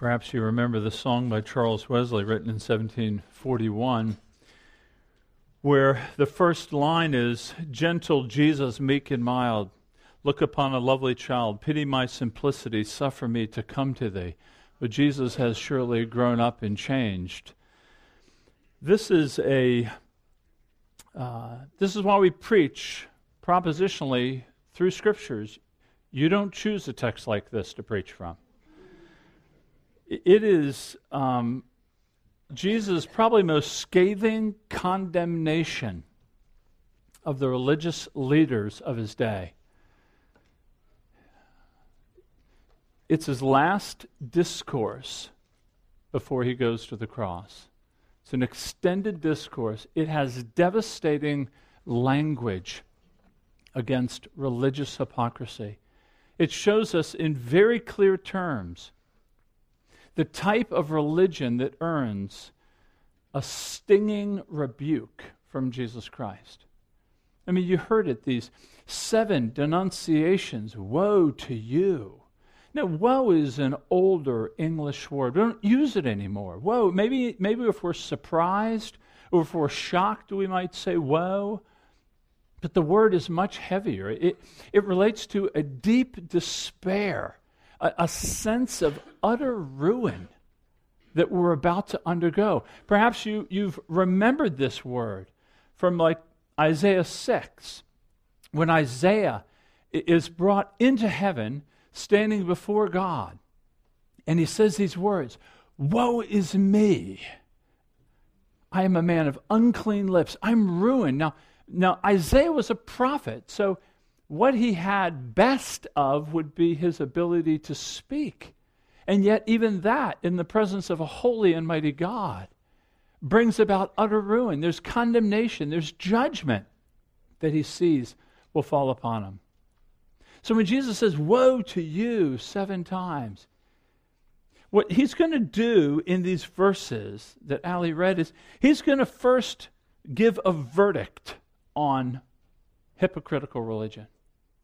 Perhaps you remember the song by Charles Wesley written in 1741, where the first line is Gentle Jesus, meek and mild, look upon a lovely child, pity my simplicity, suffer me to come to thee. But Jesus has surely grown up and changed. This is a uh, this is why we preach propositionally through scriptures. You don't choose a text like this to preach from. It is um, Jesus' probably most scathing condemnation of the religious leaders of his day. It's his last discourse before he goes to the cross. It's an extended discourse. It has devastating language against religious hypocrisy. It shows us in very clear terms the type of religion that earns a stinging rebuke from Jesus Christ. I mean, you heard it, these seven denunciations woe to you. Now, woe is an older English word. We don't use it anymore. Woe, maybe, maybe if we're surprised or if we're shocked, we might say woe. But the word is much heavier. It, it relates to a deep despair a, a sense of utter ruin that we're about to undergo. Perhaps you, you've remembered this word from like Isaiah 6, when Isaiah is brought into heaven standing before God. And he says these words Woe is me! I am a man of unclean lips. I'm ruined. Now, now Isaiah was a prophet, so what he had best of would be his ability to speak. And yet, even that, in the presence of a holy and mighty God, brings about utter ruin. There's condemnation, there's judgment that he sees will fall upon him. So when Jesus says, Woe to you, seven times, what he's going to do in these verses that Ali read is he's going to first give a verdict on hypocritical religion.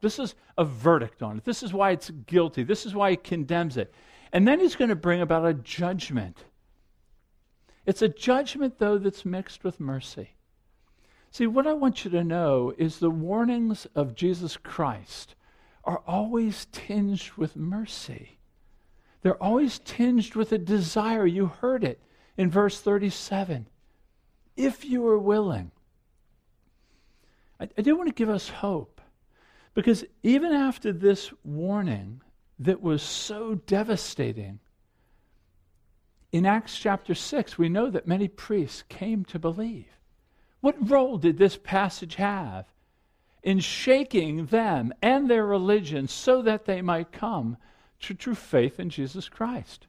This is a verdict on it. This is why it's guilty. This is why he condemns it. And then he's going to bring about a judgment. It's a judgment, though, that's mixed with mercy. See, what I want you to know is the warnings of Jesus Christ are always tinged with mercy. They're always tinged with a desire. You heard it in verse 37. If you are willing. I, I do want to give us hope. Because even after this warning that was so devastating, in Acts chapter 6, we know that many priests came to believe. What role did this passage have in shaking them and their religion so that they might come to true faith in Jesus Christ?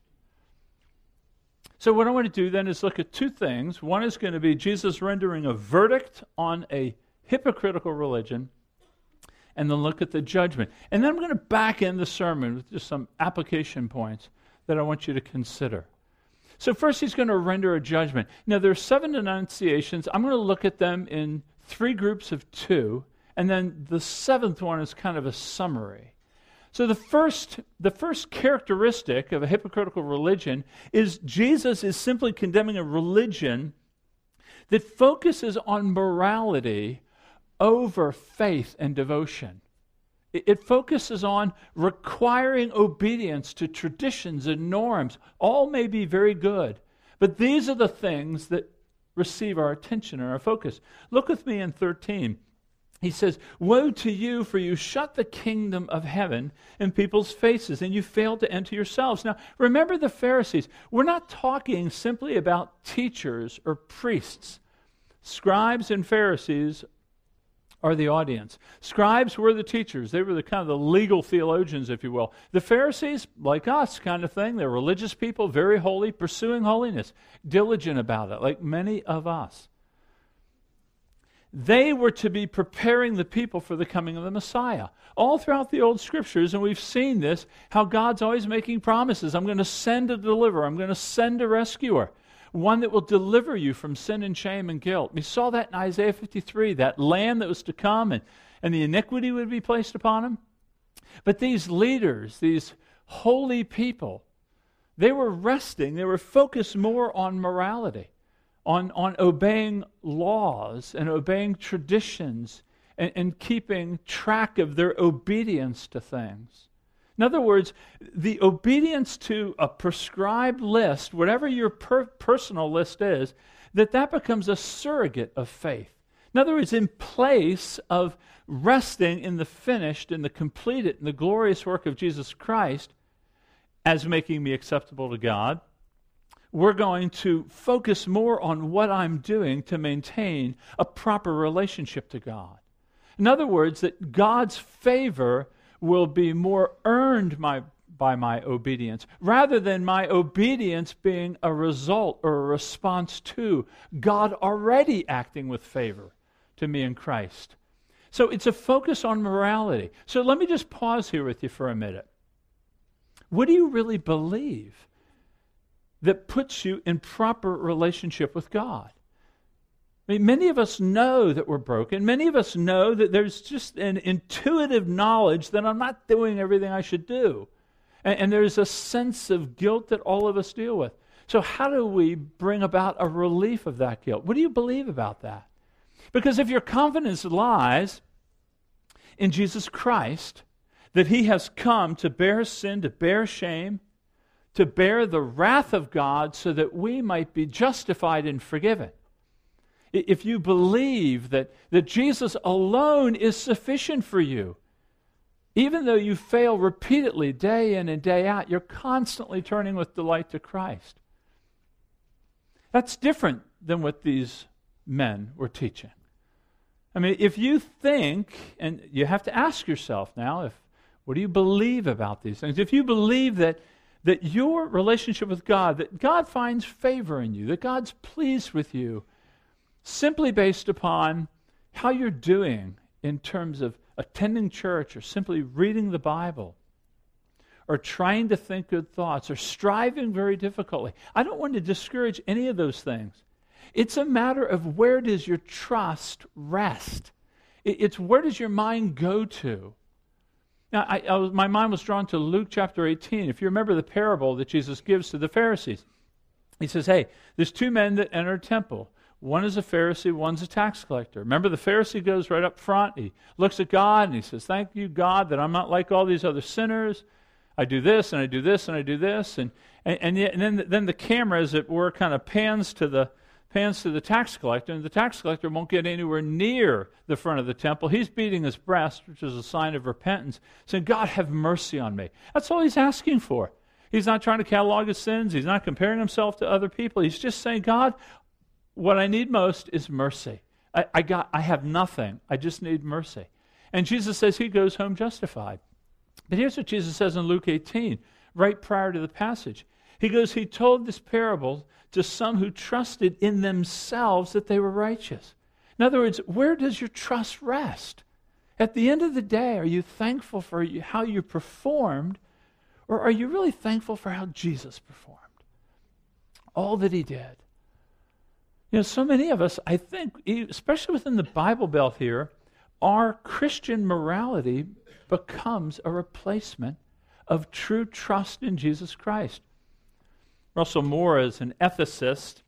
So, what I want to do then is look at two things. One is going to be Jesus rendering a verdict on a hypocritical religion and then look at the judgment. And then I'm going to back in the sermon with just some application points that I want you to consider. So, first, he's going to render a judgment. Now, there are seven denunciations. I'm going to look at them in three groups of two, and then the seventh one is kind of a summary. So, the first, the first characteristic of a hypocritical religion is Jesus is simply condemning a religion that focuses on morality over faith and devotion. It, focuses on requiring obedience to traditions and norms. All may be very good, but these are the things that receive our attention and our focus. Look with me in 13. He says, Woe to you, for you shut the kingdom of heaven in people's faces, and you fail to enter yourselves. Now, remember the Pharisees. We're not talking simply about teachers or priests. Scribes and Pharisees are the audience. Scribes were the teachers. They were the kind of the legal theologians, if you will. The Pharisees, like us, kind of thing. They're religious people, very holy, pursuing holiness, diligent about it, like many of us. They were to be preparing the people for the coming of the Messiah. All throughout the Old Scriptures, and we've seen this, how God's always making promises. I'm going to send a deliverer, I'm going to send a rescuer one that will deliver you from sin and shame and guilt. We saw that in Isaiah 53, that lamb that was to come and, and the iniquity would be placed upon him. But these leaders, these holy people, They were resting, they were focused more on morality, on, on obeying laws and obeying traditions and, and keeping track of their obedience to things. In other words, the obedience to a prescribed list, whatever your per- personal list is, that that becomes a surrogate of faith. In other words, in place of resting in the finished and the completed and the glorious work of Jesus Christ as making me acceptable to God, we're going to focus more on what I'm doing to maintain a proper relationship to God. In other words, that God's favor will be more earned my, by my obedience rather than my obedience being a result or a response to God already acting with favor to me in Christ. So it's a focus on morality. So let me just pause here with you for a minute. What do you really believe that puts you in proper relationship with God? I mean, many of us know that we're broken. Many of us know that there's just an intuitive knowledge that I'm not doing everything I should do. And, and, there's a sense of guilt that all of us deal with. So, how do we bring about a relief of that guilt? What do you believe about that? Because if your confidence lies in Jesus Christ, that he has come to bear sin, to bear shame, to bear the wrath of God so that we might be justified and forgiven if you believe that, that Jesus alone is sufficient for you, even though you fail repeatedly day in and day out, you're constantly turning with delight to Christ. That's different than what these men were teaching. I mean, if you think, and you have to ask yourself now, if what do you believe about these things? If you believe that that your relationship with God, that God finds favor in you, that God's pleased with you, simply based upon how you're doing in terms of attending church or simply reading the Bible or trying to think good thoughts or striving very difficultly. I don't want to discourage any of those things. It's a matter of where does your trust rest? It's where does your mind go to? Now, I, I was, my mind was drawn to Luke chapter 18. If you remember the parable that Jesus gives to the Pharisees, he says, Hey, there's two men that enter a temple. One is a Pharisee, one's a tax collector. Remember, the Pharisee goes right up front. He looks at God and he says, Thank you, God, that I'm not like all these other sinners. I do this and I do this and I do this. And, and, and, yet, and then, then the camera, as it were, kind of pans to the pans to the tax collector, and the tax collector won't get anywhere near the front of the temple. He's beating his breast, which is a sign of repentance, saying, God, have mercy on me. That's all he's asking for. He's not trying to catalog his sins. He's not comparing himself to other people. He's just saying, God, what I need most is mercy. I, I, got, I have nothing. I just need mercy. And Jesus says he goes home justified. But here's what Jesus says in Luke 18, right prior to the passage. He goes, He told this parable to some who trusted in themselves that they were righteous. In other words, where does your trust rest? At the end of the day, are you thankful for how you performed, or are you really thankful for how Jesus performed? All that he did. You know, so many of us, I think, especially within the Bible Belt here, our Christian morality becomes a replacement of true trust in Jesus Christ. Russell Moore is an ethicist,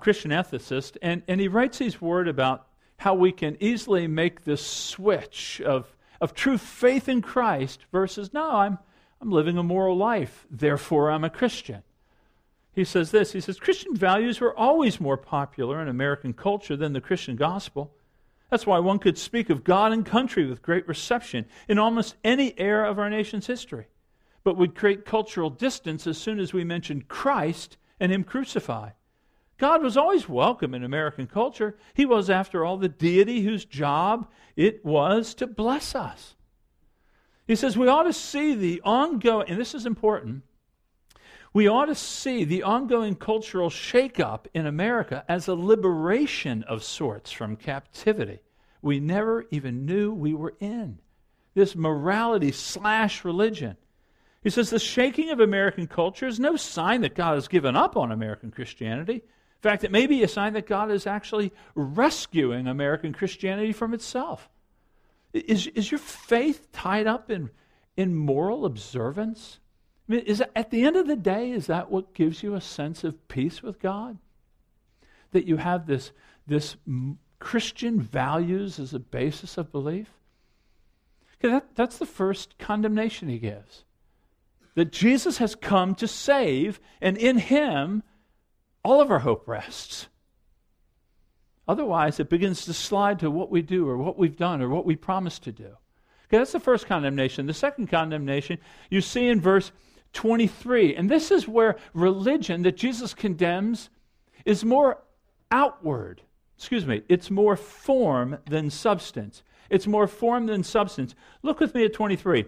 Christian ethicist, and, and he writes these words about how we can easily make this switch of, of true faith in Christ versus, no, I'm, I'm living a moral life, therefore I'm a Christian he says this. He says christian values were always more popular in american culture than the christian gospel. That's why one could speak of god and country with great reception in almost any era of our nation's history but would create cultural distance as soon as we mentioned christ and him crucified. God was always welcome in american culture. He was after all the deity whose job it was to bless us. He says we ought to see the ongoing and this is important we ought to see the ongoing cultural shakeup in America as a liberation of sorts from captivity we never even knew we were in. This morality slash religion. He says the shaking of American culture is no sign that God has given up on American Christianity. In fact, it may be a sign that God is actually rescuing American Christianity from itself. Is, is your faith tied up in, in moral observance? I mean, is that, at the end of the day, is that what gives you a sense of peace with God? That you have this, this Christian values as a basis of belief? That, that's the first condemnation he gives. That Jesus has come to save, and in him, all of our hope rests. Otherwise, it begins to slide to what we do or what we've done or what we promised to do. Okay, that's the first condemnation. The second condemnation you see in verse 23. And this is where religion that Jesus condemns is more outward. Excuse me, it's more form than substance. It's more form than substance. Look with me at 23.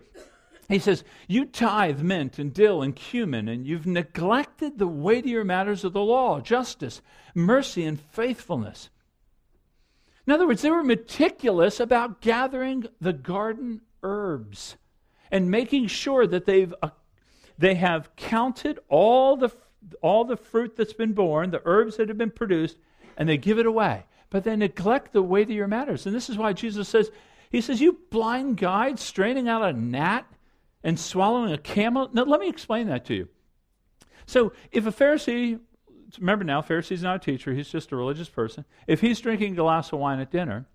He says, You tithe mint and dill and cumin, and you've neglected the weightier matters of the law justice, mercy, and faithfulness. In other words, they were meticulous about gathering the garden herbs and making sure that they've, they have counted all the, all the fruit that's been born, the herbs that have been produced, and they give it away. But they neglect the weightier matters. And this is why Jesus says, He says, You blind guide, straining out a gnat and swallowing a camel. Now, let me explain that to you. So, if a Pharisee remember now, Pharisee's not a teacher, he's just a religious person. If he's drinking a glass of wine at dinner,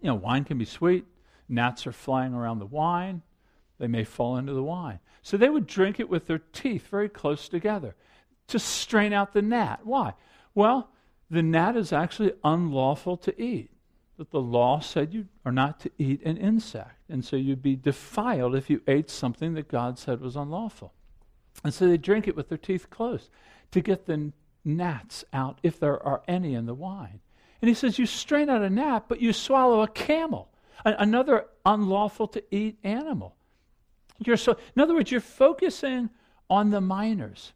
you know, wine can be sweet, gnats are flying around the wine, they may fall into the wine. So they would drink it with their teeth very close together to strain out the gnat. Why? Well, the gnat is actually unlawful to eat. That the law said you are not to eat an insect. And so you'd be defiled if you ate something that God said was unlawful. And so they drink it with their teeth closed to get the gnats out, if there are any in the wine. And he says, You strain out a gnat, but you swallow a camel, a- another unlawful to eat animal. You're so, in other words, you're focusing on the minors.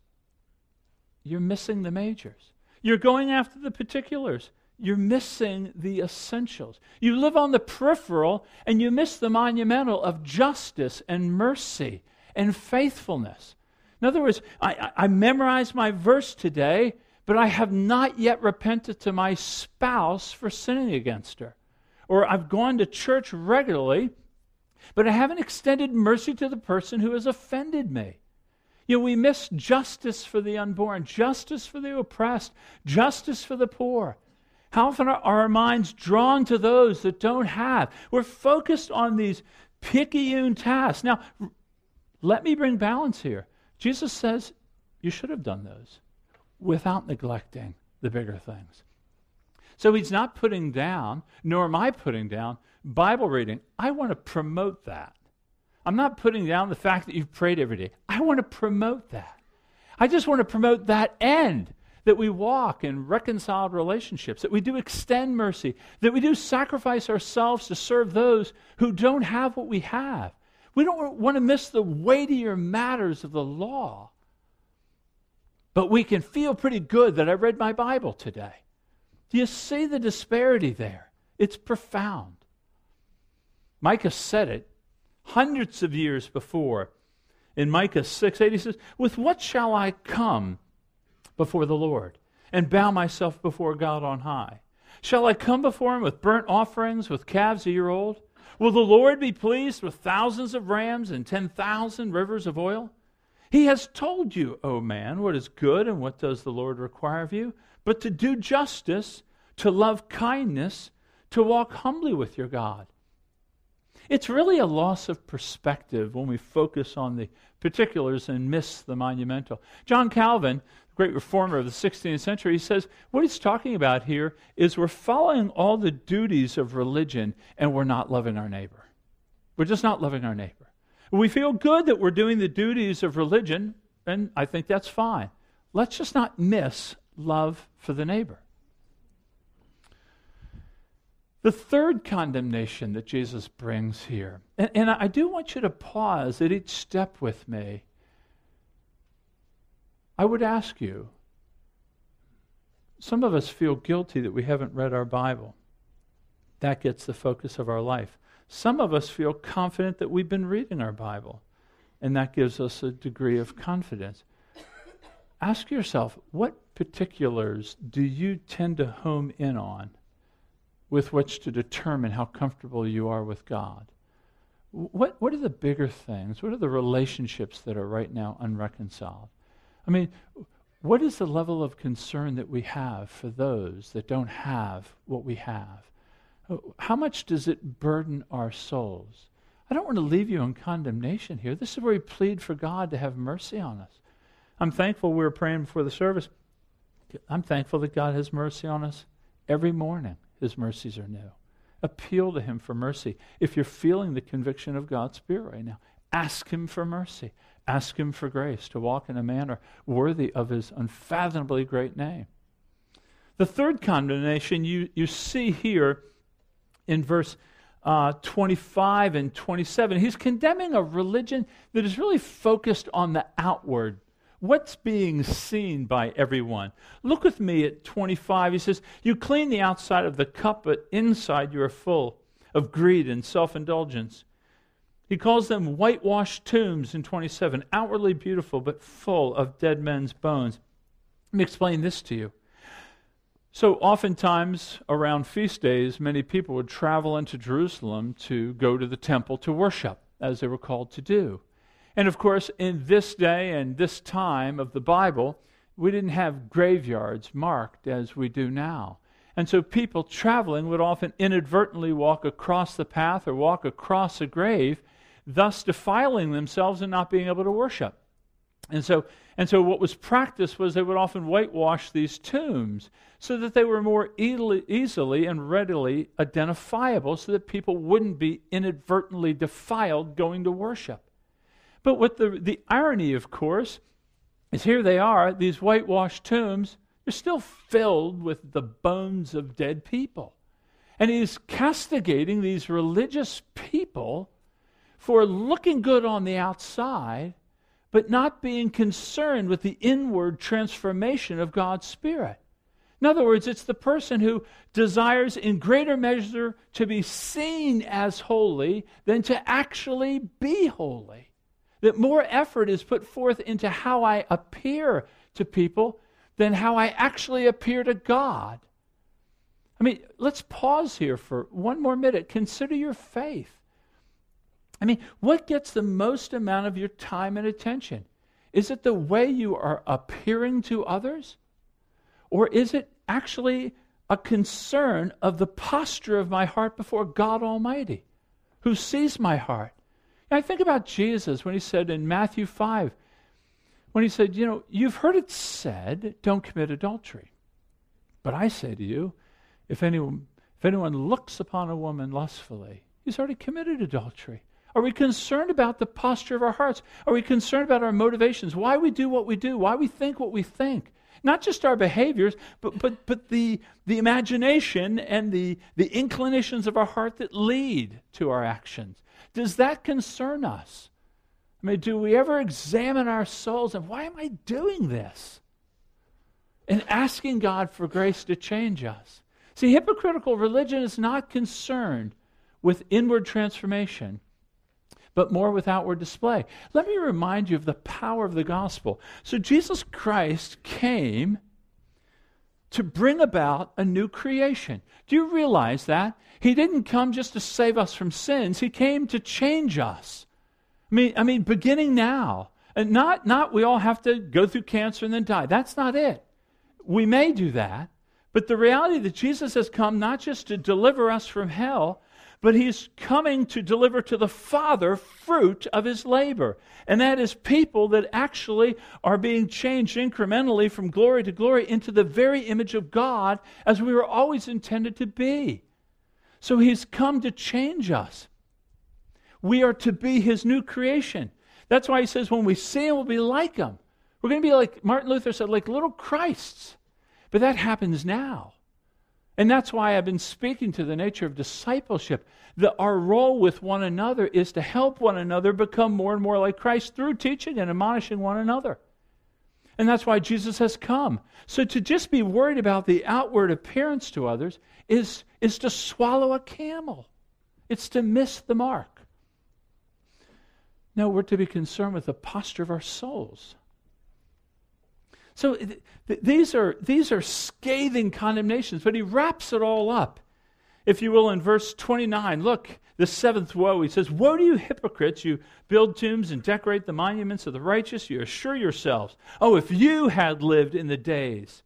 You're missing the majors. You're going after the particulars. You're missing the essentials. You live on the peripheral and you miss the monumental of justice and mercy and faithfulness. In other words, I, I, memorized my verse today, but I have not yet repented to my spouse for sinning against her. Or I've gone to church regularly, but I haven't extended mercy to the person who has offended me. You know, we miss justice for the unborn, justice for the oppressed, justice for the poor. How often are our minds drawn to those that don't have? We're focused on these picayune tasks. Now, let me bring balance here. Jesus says you should have done those without neglecting the bigger things. So he's not putting down, nor am I putting down, Bible reading. I want to promote that. I'm not putting down the fact that you've prayed every day. I want to promote that. I just want to promote that end that we walk in reconciled relationships, that we do extend mercy, that we do sacrifice ourselves to serve those who don't have what we have, we don't want to miss the weightier matters of the law. But we can feel pretty good that I read my Bible today. Do you see the disparity there? It's profound. Micah said it hundreds of years before. In Micah 6 8, he says, With what shall I come before the Lord and bow myself before God on high? Shall I come before him with burnt offerings, with calves a year old? Will the Lord be pleased with thousands of rams and 10,000 rivers of oil? He has told you, O man, what is good and what does the Lord require of you, but to do justice, to love kindness, to walk humbly with your God. It's really a loss of perspective when we focus on the particulars and miss the monumental. John Calvin the great reformer of the 16th century, he says what he's talking about here is we're following all the duties of religion and we're not loving our neighbor. We're just not loving our neighbor. We feel good that we're doing the duties of religion, and I think that's fine. Let's just not miss love for the neighbor. The third condemnation that Jesus brings here, and, and I do want you to pause at each step with me I would ask you some of us feel guilty that we haven't read our Bible. That gets the focus of our life. Some of us feel confident that we've been reading our Bible, and that gives us a degree of confidence. Ask yourself what particulars do you tend to home in on with which to determine how comfortable you are with God? what, what are the bigger things? What are the relationships that are right now unreconciled? I mean, what is the level of concern that we have for those that don't have what we have? How much does it burden our souls? I don't want to leave you in condemnation here. This is where we plead for God to have mercy on us. I'm thankful we were praying before the service. I'm thankful that God has mercy on us every morning. His mercies are new. Appeal to Him for mercy. If you're feeling the conviction of God's Spirit right now, ask Him for mercy. Ask Him for grace to walk in a manner worthy of His unfathomably great name. The third condemnation you, you see here in verse uh, 25 and 27. He's condemning a religion that is really focused on the outward what's being seen by everyone. Look with me at 25. He says, You clean the outside of the cup, but inside you are full of greed and self indulgence. He calls them whitewashed tombs in 27, outwardly beautiful, but full of dead men's bones. Let me explain this to you. So, oftentimes around feast days, many people would travel into Jerusalem to go to the temple to worship, as they were called to do. And of course, in this day and this time of the Bible, we didn't have graveyards marked as we do now. And so people traveling would often inadvertently walk across the path or walk across a grave, thus defiling themselves and not being able to worship. And so, and so what was practiced was they would often whitewash these tombs so that they were more easily, easily and readily identifiable so that people wouldn't be inadvertently defiled going to worship. But what the, the irony, of course, is here they are, these whitewashed tombs, they're still filled with the bones of dead people. And he's castigating these religious people for looking good on the outside, but not being concerned with the inward transformation of God's Spirit. In other words, it's the person who desires in greater measure to be seen as holy than to actually be holy that more effort is put forth into how I appear to people than how I actually appear to God. I mean, let's pause here for one more minute. Consider your faith. I mean, what gets the most amount of your time and attention? Is it the way you are appearing to others? Or is it actually a concern of the posture of my heart before God Almighty, who sees my heart I think about Jesus when he said in Matthew 5, when he said, You know, you've heard it said, don't commit adultery. But I say to you, if anyone, if anyone looks upon a woman lustfully, he's already committed adultery. Are we concerned about the posture of our hearts? Are we concerned about our motivations? Why we do what we do? Why we think what we think? Not just our behaviors, but, but, but the, the imagination and the, the inclinations of our heart that lead to our actions. Does that concern us? I mean, do we ever examine our souls and why am I doing this? And asking God for grace to change us. See, hypocritical religion is not concerned with inward transformation, but more with outward display. Let me remind you of the power of the gospel. So, Jesus Christ came to bring about a new creation. Do you realize that? He didn't come just to save us from sins, He came to change us. I mean, I mean beginning now. And not, not we all have to go through cancer and then die. That's not it. We may do that. But the reality that Jesus has come not just to deliver us from hell, but he's coming to deliver to the Father fruit of his labor. And that is people that actually are being changed incrementally from glory to glory into the very image of God as we were always intended to be. So he's come to change us. We are to be his new creation. That's why he says, when we see him, we'll be like him. We're going to be like Martin Luther said, like little Christs. But that happens now. And that's why I've been speaking to the nature of discipleship. That our role with one another is to help one another become more and more like Christ through teaching and admonishing one another. And that's why Jesus has come. So to just be worried about the outward appearance to others is, is to swallow a camel, it's to miss the mark. No, we're to be concerned with the posture of our souls. So th- th- these, are, these are scathing condemnations, but he wraps it all up if you will, in verse 29. Look, the seventh woe. He says, Woe to you, hypocrites! You build tombs and decorate the monuments of the righteous. You assure yourselves, Oh, if you had lived in the days,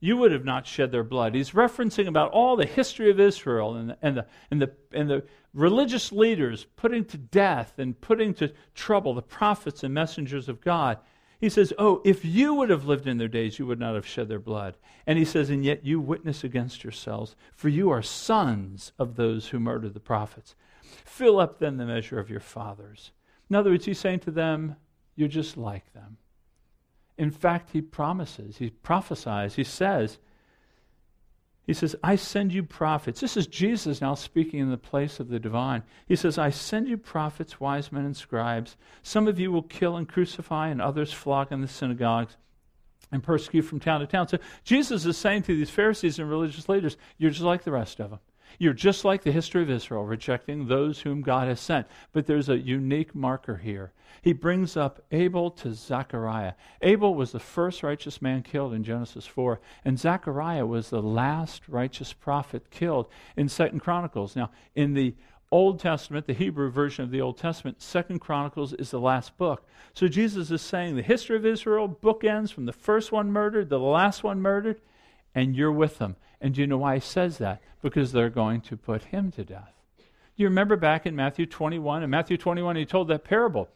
you would have not shed their blood. He's referencing about all the history of Israel and and the, and the, and the religious leaders putting to death and putting to trouble the prophets and messengers of God. He says, Oh, if you would have lived in their days, you would not have shed their blood. And he says, And yet you witness against yourselves, for you are sons of those who murdered the prophets. Fill up then the measure of your fathers. In other words, he's saying to them, You're just like them. In fact, he promises, he prophesies, he says, he says, I send you prophets. This is Jesus now speaking in the place of the divine. He says, I send you prophets, wise men, and scribes. Some of you will kill and crucify, and others flog in the synagogues and persecute from town to town. So Jesus is saying to these Pharisees and religious leaders, You're just like the rest of them. You're just like the history of Israel, rejecting those whom God has sent. But there's a unique marker here. He brings up Abel to Zechariah. Abel was the first righteous man killed in Genesis 4, and Zechariah was the last righteous prophet killed in Second Chronicles. Now, in the Old Testament, the Hebrew version of the Old Testament, Second Chronicles is the last book. So Jesus is saying the history of Israel bookends from the first one murdered to the last one murdered, and you're with them. And do you know why he says that? Because they're going to put him to death. Do you remember back in Matthew 21? In Matthew 21, he told that parable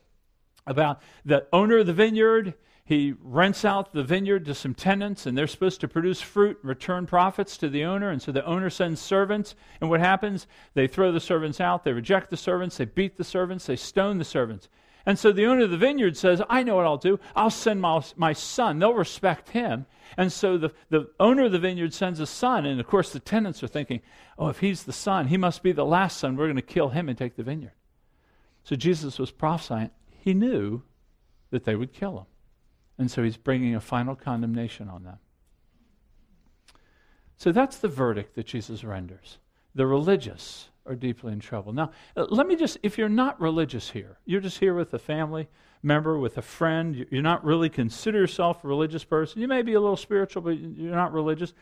about the owner of the vineyard. He rents out the vineyard to some tenants, and they're supposed to produce fruit and return profits to the owner. And so the owner sends servants. And what happens? They throw the servants out, they reject the servants, they beat the servants, they stone the servants. And so the owner of the vineyard says, I know what I'll do. I'll send my, my son. They'll respect him. And so the, the owner of the vineyard sends a son. And of course, the tenants are thinking, oh, if he's the son, he must be the last son. We're going to kill him and take the vineyard. So Jesus was prophesying. He knew that they would kill him. And so he's bringing a final condemnation on them. So that's the verdict that Jesus renders. The religious are deeply in trouble. Now, uh, let me just, if you're not religious here, you're just here with a family member, with a friend, you're not really consider yourself a religious person. You may be a little spiritual, but you're not religious.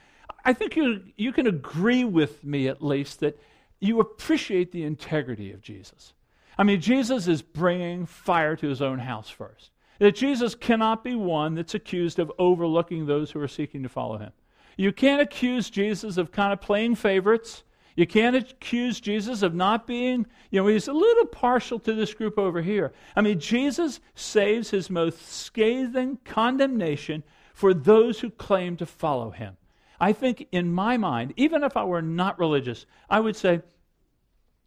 I think you, you can agree with me at least that you appreciate the integrity of Jesus. I mean, Jesus is bringing fire to his own house first. That Jesus cannot be one that's accused of overlooking those who are seeking to follow him. You can't accuse Jesus of kind of playing favorites you can't accuse Jesus of not being, you know, he's a little partial to this group over here. I mean, Jesus saves his most scathing condemnation for those who claim to follow him. I think, in my mind, even if I were not religious, I would say,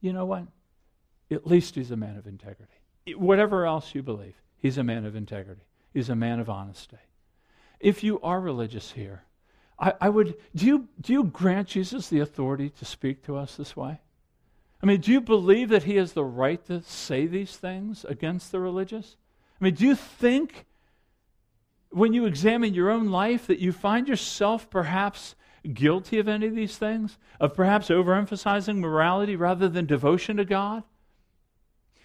you know what? At least he's a man of integrity. Whatever else you believe, he's a man of integrity. He's a man of honesty. If you are religious here, I, I would, do you, do you grant Jesus the authority to speak to us this way? I mean, do you believe that he has the right to say these things against the religious? I mean, do you think when you examine your own life that you find yourself perhaps guilty of any of these things? Of perhaps overemphasizing morality rather than devotion to God?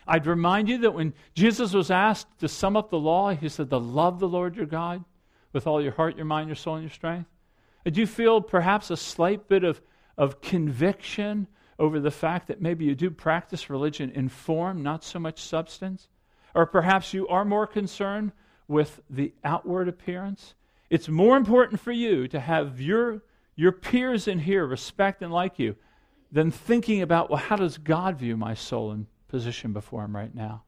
I'd remind you that when Jesus was asked to sum up the law, he said, To love the Lord your God with all your heart, your mind, your soul, and your strength. Do you feel perhaps a slight bit of, of conviction over the fact that maybe you do practice religion in form, not so much substance? Or perhaps you are more concerned with the outward appearance? It's more important for you to have your, your peers in here respect and like you than thinking about, well, how does God view my soul and position before Him right now?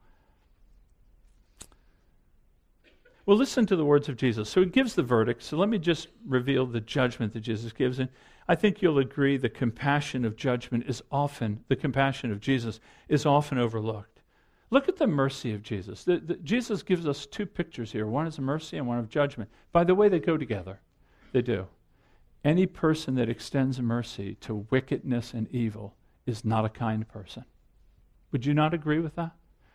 Well, listen to the words of Jesus. So he gives the verdict. So let me just reveal the judgment that Jesus gives. And I think you'll agree the compassion of judgment is often, the compassion of Jesus is often overlooked. Look at the mercy of Jesus. The, the, Jesus gives us two pictures here one is mercy and one of judgment. By the way, they go together. They do. Any person that extends mercy to wickedness and evil is not a kind person. Would you not agree with that?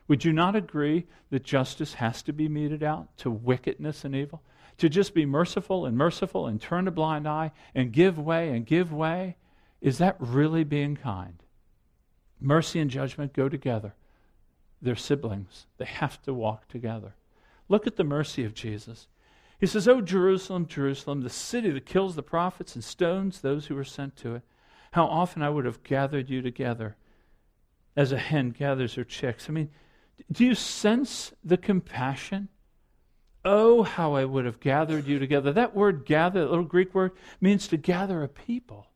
Would you not agree that justice has to be meted out to wickedness and evil? To just be merciful and merciful and turn a blind eye and give way and give way? Is that really being kind? Mercy and judgment go together. They're siblings, they have to walk together. Look at the mercy of Jesus. He says, Oh, Jerusalem, Jerusalem, the city that kills the prophets and stones those who are sent to it. how often I would have gathered you together as a hen gathers her chicks. I mean, do you sense the compassion? Oh, how I would have gathered you together. That word gather, that little Greek word, means to gather a people.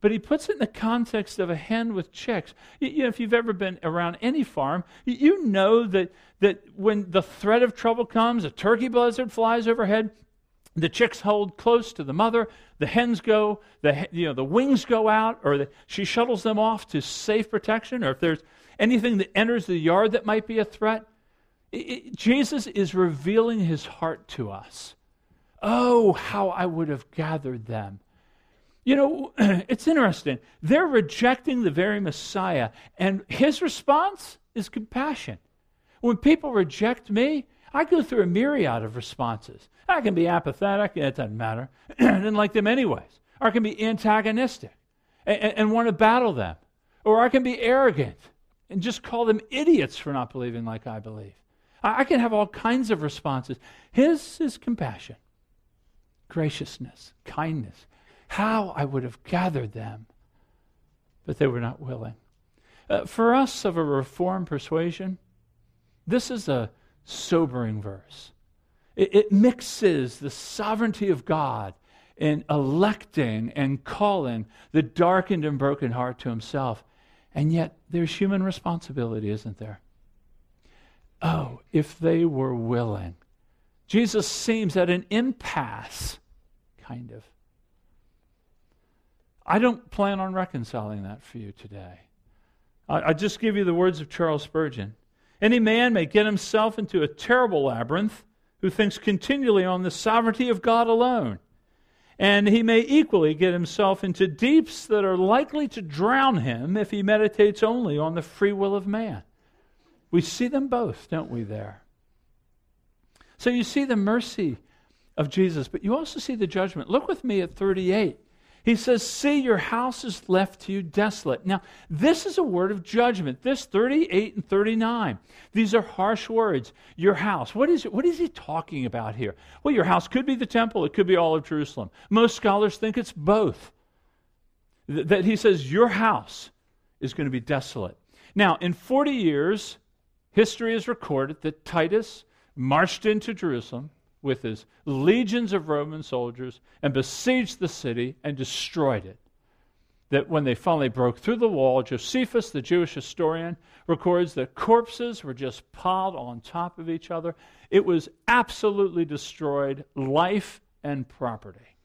But he puts it in the context of a hen with chicks. You, know, if you've ever been around any farm, you, you know that, that when the threat of trouble comes, a turkey buzzard flies overhead, the chicks hold close to the mother, the hens go, the, you know, the wings go out, or the, she shuttles them off to safe protection, or if there's anything that enters the yard that might be a threat. It, it, Jesus is revealing his heart to us. Oh, how I would have gathered them. You know, it's interesting. They're rejecting the very Messiah, and his response is compassion. When people reject me, I go through a myriad of responses. I can be apathetic, it doesn't matter. I didn't like them anyways. Or I can be antagonistic and, and, and want to battle them. Or I can be arrogant and just call them idiots for not believing like I believe. I, I can have all kinds of responses. His is compassion, graciousness, kindness. How I would have gathered them, but they were not willing. Uh, for us of a Reformed persuasion, this is a sobering verse. It, it mixes the sovereignty of God in electing and calling the darkened and broken heart to himself and yet, there's human responsibility, isn't there? Oh, if they were willing. Jesus seems at an impasse, kind of. I don't plan on reconciling that for you today. I, I just give you the words of Charles Spurgeon. Any man may get himself into a terrible labyrinth who thinks continually on the sovereignty of God alone and he may equally get himself into deeps that are likely to drown him if he meditates only on the free will of man. We see them both, don't we, there? So you see the mercy of Jesus, but you also see the judgment. Look with me at 38. He says, See, your house is left to you desolate. Now, this is a word of judgment. This 38 and 39. These are harsh words. Your house. What is, what is he talking about here? Well, your house could be the temple, it could be all of Jerusalem. Most scholars think it's both. That he says, Your house is going to be desolate. Now, in 40 years, history has recorded that Titus marched into Jerusalem with his legions of Roman soldiers and besieged the city and destroyed it. That when they finally broke through the wall, Josephus, the Jewish historian, records that corpses were just piled on top of each other. It was absolutely destroyed, life and property.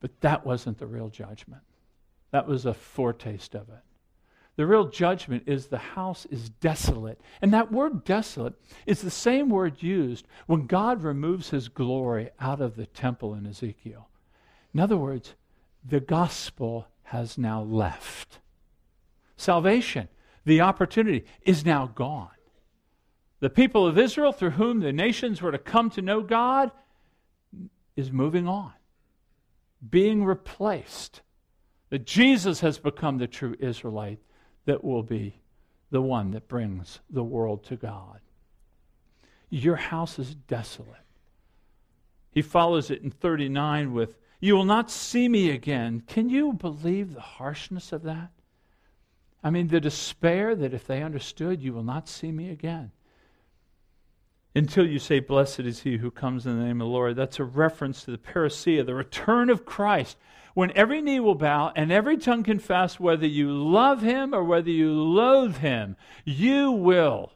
But that wasn't the real judgment. That was a foretaste of it. The real judgment is the house is desolate. And that word desolate is the same word used when God removes his glory out of the temple in Ezekiel. In other words, the gospel has now left. Salvation, the opportunity, is now gone. The people of Israel, through whom the nations were to come to know God, is moving on, being replaced. That Jesus has become the true Israelite that will be the one that brings the world to God. Your house is desolate. He follows it in 39 with, You will not see me again. Can you believe the harshness of that? I mean, the despair that if they understood, you will not see me again. Until you say, Blessed is he who comes in the name of the Lord. That's a reference to the parousia, the return of Christ, when every knee will bow and every tongue confess, whether you love him or whether you loathe him, you will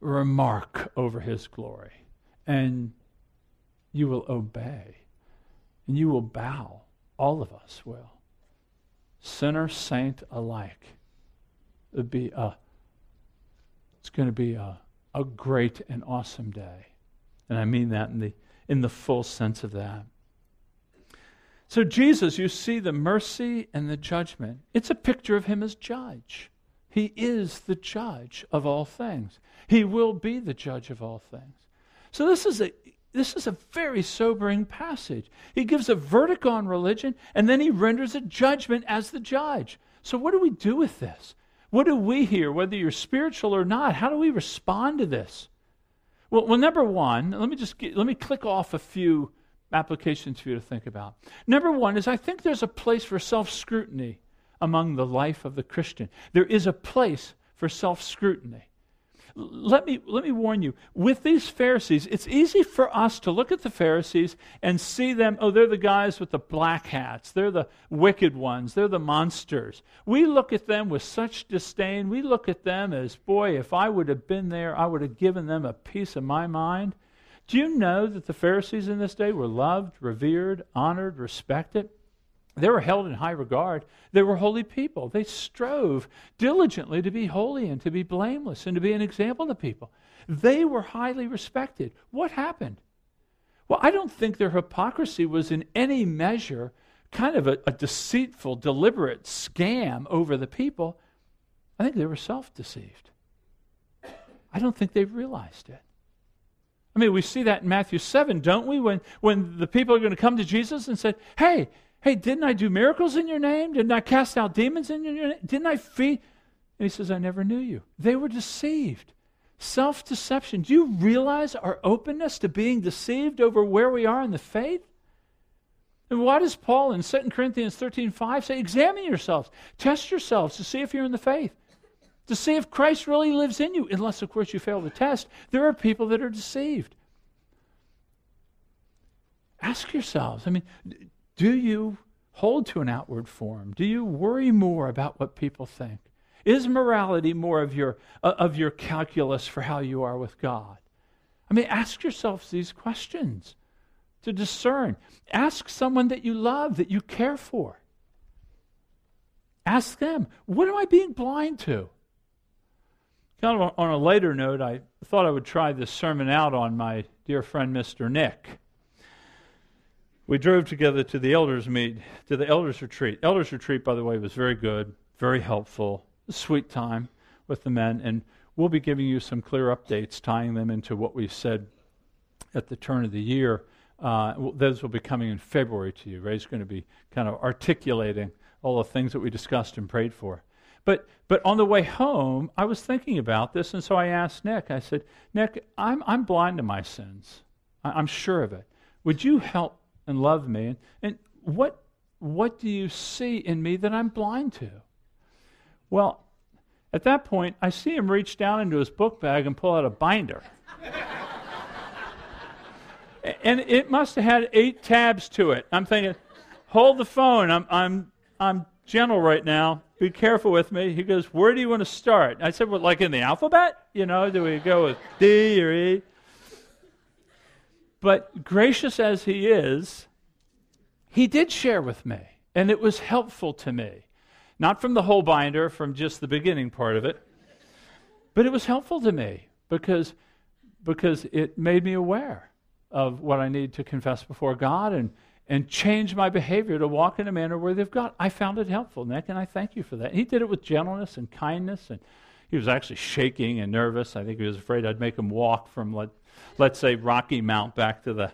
remark over his glory and you will obey and you will bow. All of us will. Sinner, saint alike. It'd be a, it's going to be a, a great and awesome day. And I mean that in the, in the full sense of that. So, Jesus, you see the mercy and the judgment. It's a picture of him as judge. He is the judge of all things. He will be the judge of all things. So, this is a this is a very sobering passage. He gives a verdict on religion and then he renders a judgment as the judge. So, what do we do with this? What do we hear, whether you're spiritual or not? How do we respond to this? Well, well number one, let me just get, let me click off a few applications for you to think about. Number one is I think there's a place for self scrutiny among the life of the Christian. There is a place for self scrutiny. Let me, let me warn you, with these Pharisees, it's easy for us to look at the Pharisees and see them, oh, they're the guys with the black hats. They're the wicked ones. They're the monsters. We look at them with such disdain. We look at them as, boy, if I would have been there, I would have given them a piece of my mind. Do you know that the Pharisees in this day were loved, revered, honored, respected? They were held in high regard. They were holy people. They strove diligently to be holy and to be blameless and to be an example to people. They were highly respected. What happened? Well, I don't think their hypocrisy was in any measure kind of a, a deceitful, deliberate scam over the people. I think they were self deceived. I don't think they realized it. I mean, we see that in Matthew 7, don't we? When, when the people are going to come to Jesus and say, Hey, hey, didn't I do miracles in your name? Didn't I cast out demons in your name? Didn't I feed? And he says, I never knew you. They were deceived. Self deception. Do you realize our openness to being deceived over where we are in the faith? And why does Paul in 2 Corinthians 13 5 say, Examine yourselves, test yourselves to see if you're in the faith, to see if Christ really lives in you, unless, of course, you fail the test. There are people that are deceived. Ask yourselves, I mean, do you hold to an outward form? Do you worry more about what people think? Is morality more of your, uh, of your calculus for how you are with God? I mean, ask yourselves these questions to discern. Ask someone that you love, that you care for. Ask them, what am I being blind to? Kind of on a later note, I thought I would try this sermon out on my dear friend, Mr. Nick we drove together to the elders meet, to the elders retreat. Elders retreat, by the way, was very good, very helpful, sweet time with the men, and we'll be giving you some clear updates, tying them into what we said at the turn of the year. Uh, those will be coming in February to you. Ray's going to be kind of articulating all the things that we discussed and prayed for. But but on the way home, I was thinking about this, and so I asked Nick. I said, Nick, I'm I'm blind to my sins. I, I'm sure of it. Would you help and love me. And, and what, what do you see in me that I'm blind to? Well, at that point, I see him reach down into his book bag and pull out a binder. and it must have had eight tabs to it. I'm thinking, hold the phone. I'm, I'm, I'm gentle right now. Be careful with me. He goes, Where do you want to start? I said, Well, like in the alphabet? You know, do we go with D or E? But gracious as he is, he did share with me, and it was helpful to me. Not from the whole binder, from just the beginning part of it, but it was helpful to me because, because it made me aware of what I need to confess before God and, and change my behavior to walk in a manner worthy of God. I found it helpful, Nick, and I thank you for that. He did it with gentleness and kindness, and he was actually shaking and nervous. I think he was afraid I'd make him walk from what let's say, Rocky Mount back to the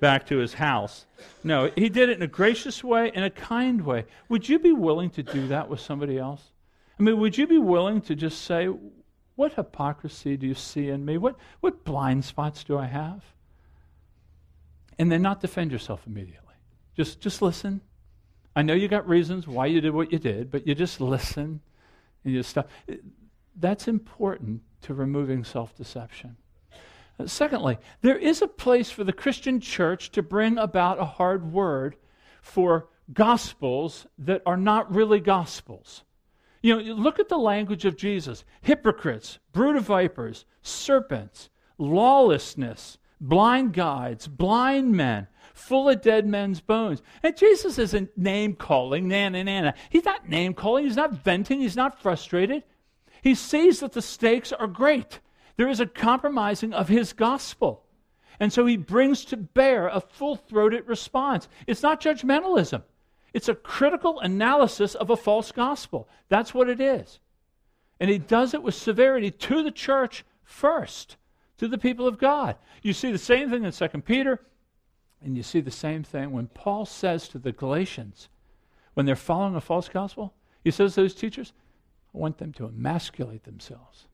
back to his house. No, he did it in a gracious way, in a kind way. Would you be willing to do that with somebody else? I mean, would you be willing to just say, What hypocrisy do you see in me? What, what blind spots do I have? And then not defend yourself immediately. Just, just listen. I know you got reasons why you did what you did, but you just listen and you stop. That's important to removing self deception. Uh, secondly, there is a place for the Christian church to bring about a hard word for gospels that are not really gospels. You know, look at the language of Jesus hypocrites, brood of vipers, serpents, lawlessness, blind guides, blind men, full of dead men's bones. And Jesus isn't name calling, Nana, Nana. He's not name calling, he's not venting, he's not frustrated. He sees that the stakes are great. There is a compromising of his gospel. And so he brings to bear a full throated response. It's not judgmentalism, it's a critical analysis of a false gospel. That's what it is. And he does it with severity to the church first, to the people of God. You see the same thing in 2 Peter, and you see the same thing when Paul says to the Galatians, when they're following a false gospel, he says to those teachers, I want them to emasculate themselves.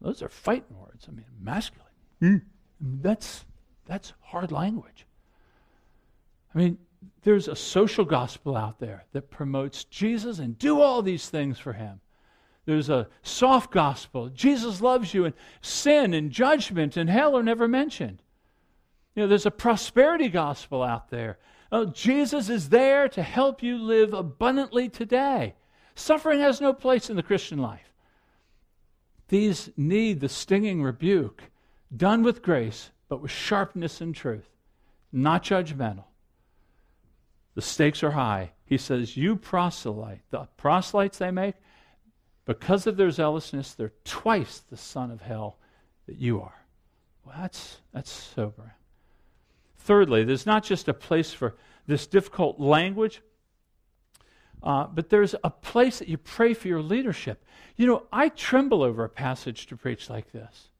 Those are fighting words. I mean, masculine. Mm. That's, that's hard language. I mean, there's a social gospel out there that promotes Jesus and do all these things for him. There's a soft gospel. Jesus loves you, and sin and judgment and hell are never mentioned. You know, there's a prosperity gospel out there. Oh, Jesus is there to help you live abundantly today. Suffering has no place in the Christian life. These need the stinging rebuke, done with grace, but with sharpness and truth, not judgmental. The stakes are high. He says, You proselyte. The proselytes they make, because of their zealousness, they're twice the son of hell that you are. Well, that's, that's sobering. Thirdly, there's not just a place for this difficult language, uh, but there's a place that you pray for your leadership. You know, I tremble over a passage to preach like this.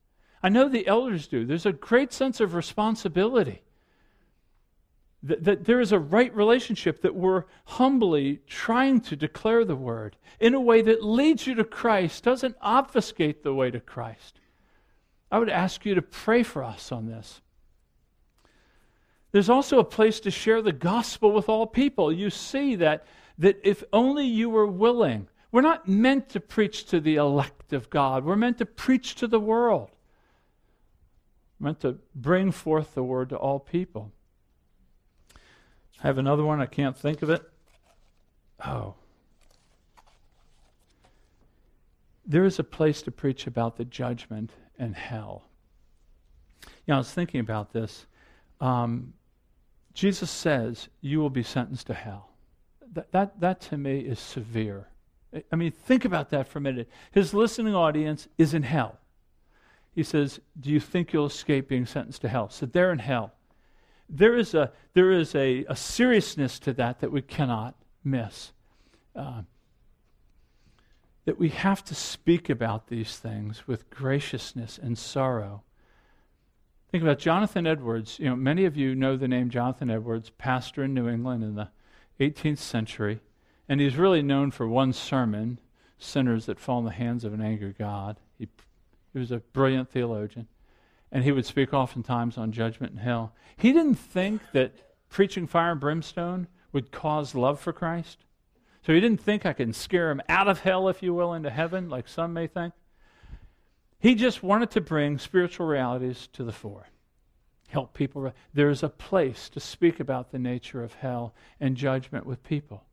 I know the elders do. There's a great sense of responsibility. That, that, there is a right relationship, that we're humbly trying to declare the word in a way that leads you to Christ, doesn't obfuscate the way to Christ. I would ask you to pray for us on this. There's also a place to share the gospel with all people. You see that, that if only you were willing, we're not meant to preach to the elect of God, we're meant to preach to the world, we're meant to bring forth the word to all people. I have another one, I can't think of it. Oh. There is a place to preach about the judgment and hell. You know, I was thinking about this. Um, Jesus says, You will be sentenced to hell. That, that, that to me is severe. I mean, think about that for a minute. His listening audience is in hell. He says, Do you think you'll escape being sentenced to hell? So they're in hell there is a, there is a, a seriousness to that that we cannot miss. Uh, that we have to speak about these things with graciousness and sorrow. Think about Jonathan Edwards. You know, many of you know the name Jonathan Edwards, pastor in New England in the 18th century, and he's really known for one sermon, "Sinners that Fall in the Hands of an Angry God." He, he was a brilliant theologian and he would speak oftentimes on judgment and hell. He didn't think that preaching fire and brimstone would cause love for Christ. So he didn't think I can scare him out of hell, if you will, into heaven, like some may think. He just wanted to bring spiritual realities to the fore, help people. There's a place to speak about the nature of hell and judgment with people.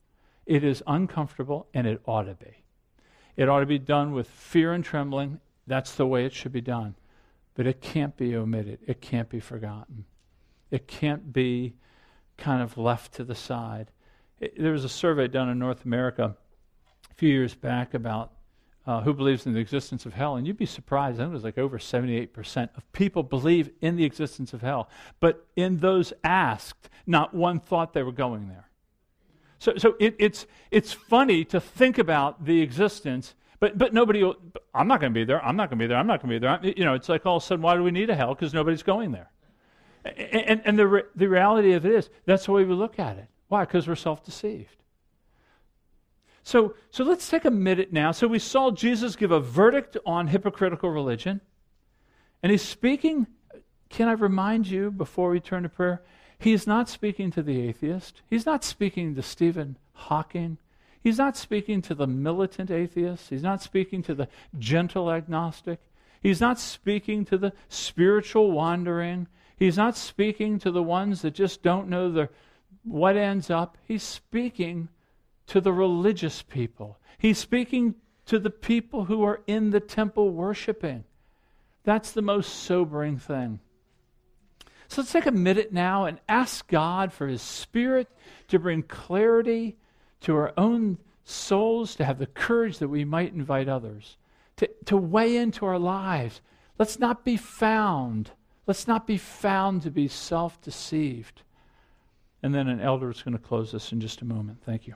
It is uncomfortable, and it ought to be. It ought to be done with fear and trembling. That's the way it should be done. But it can't be omitted, it can't be forgotten, it can't be kind of left to the side. It, there was a survey done in North America a few years back about uh, who believes in the existence of hell, and you'd be surprised. I think it was like over 78% of people believe in the existence of hell. But in those asked, not one thought they were going there. So, so it, it's, it's funny to think about the existence but, but nobody, will, I'm not going to be there. I'm not going to be there. I'm not going to be there. I'm, you know, it's like all of a sudden, why do we need a hell? Because nobody's going there. And, and, and the, re, the reality of it is, that's the way we look at it. Why? Because we're self deceived. So, so let's take a minute now. So we saw Jesus give a verdict on hypocritical religion. And he's speaking, can I remind you before we turn to prayer? He's not speaking to the atheist. He's not speaking to Stephen Hawking. He's not speaking to the militant atheist. He's not speaking to the gentle agnostic. He's not speaking to the spiritual wandering. He's not speaking to the ones that just don't know the, what ends up. He's speaking to the religious people. He's speaking to the people who are in the temple worshiping. That's the most sobering thing. So let's take a minute now and ask God for His Spirit to bring clarity to our own souls, to have the courage that we might invite others, to, to weigh into our lives. Let's not be found. Let's not be found to be self deceived. And then an elder is going to close us in just a moment. Thank you.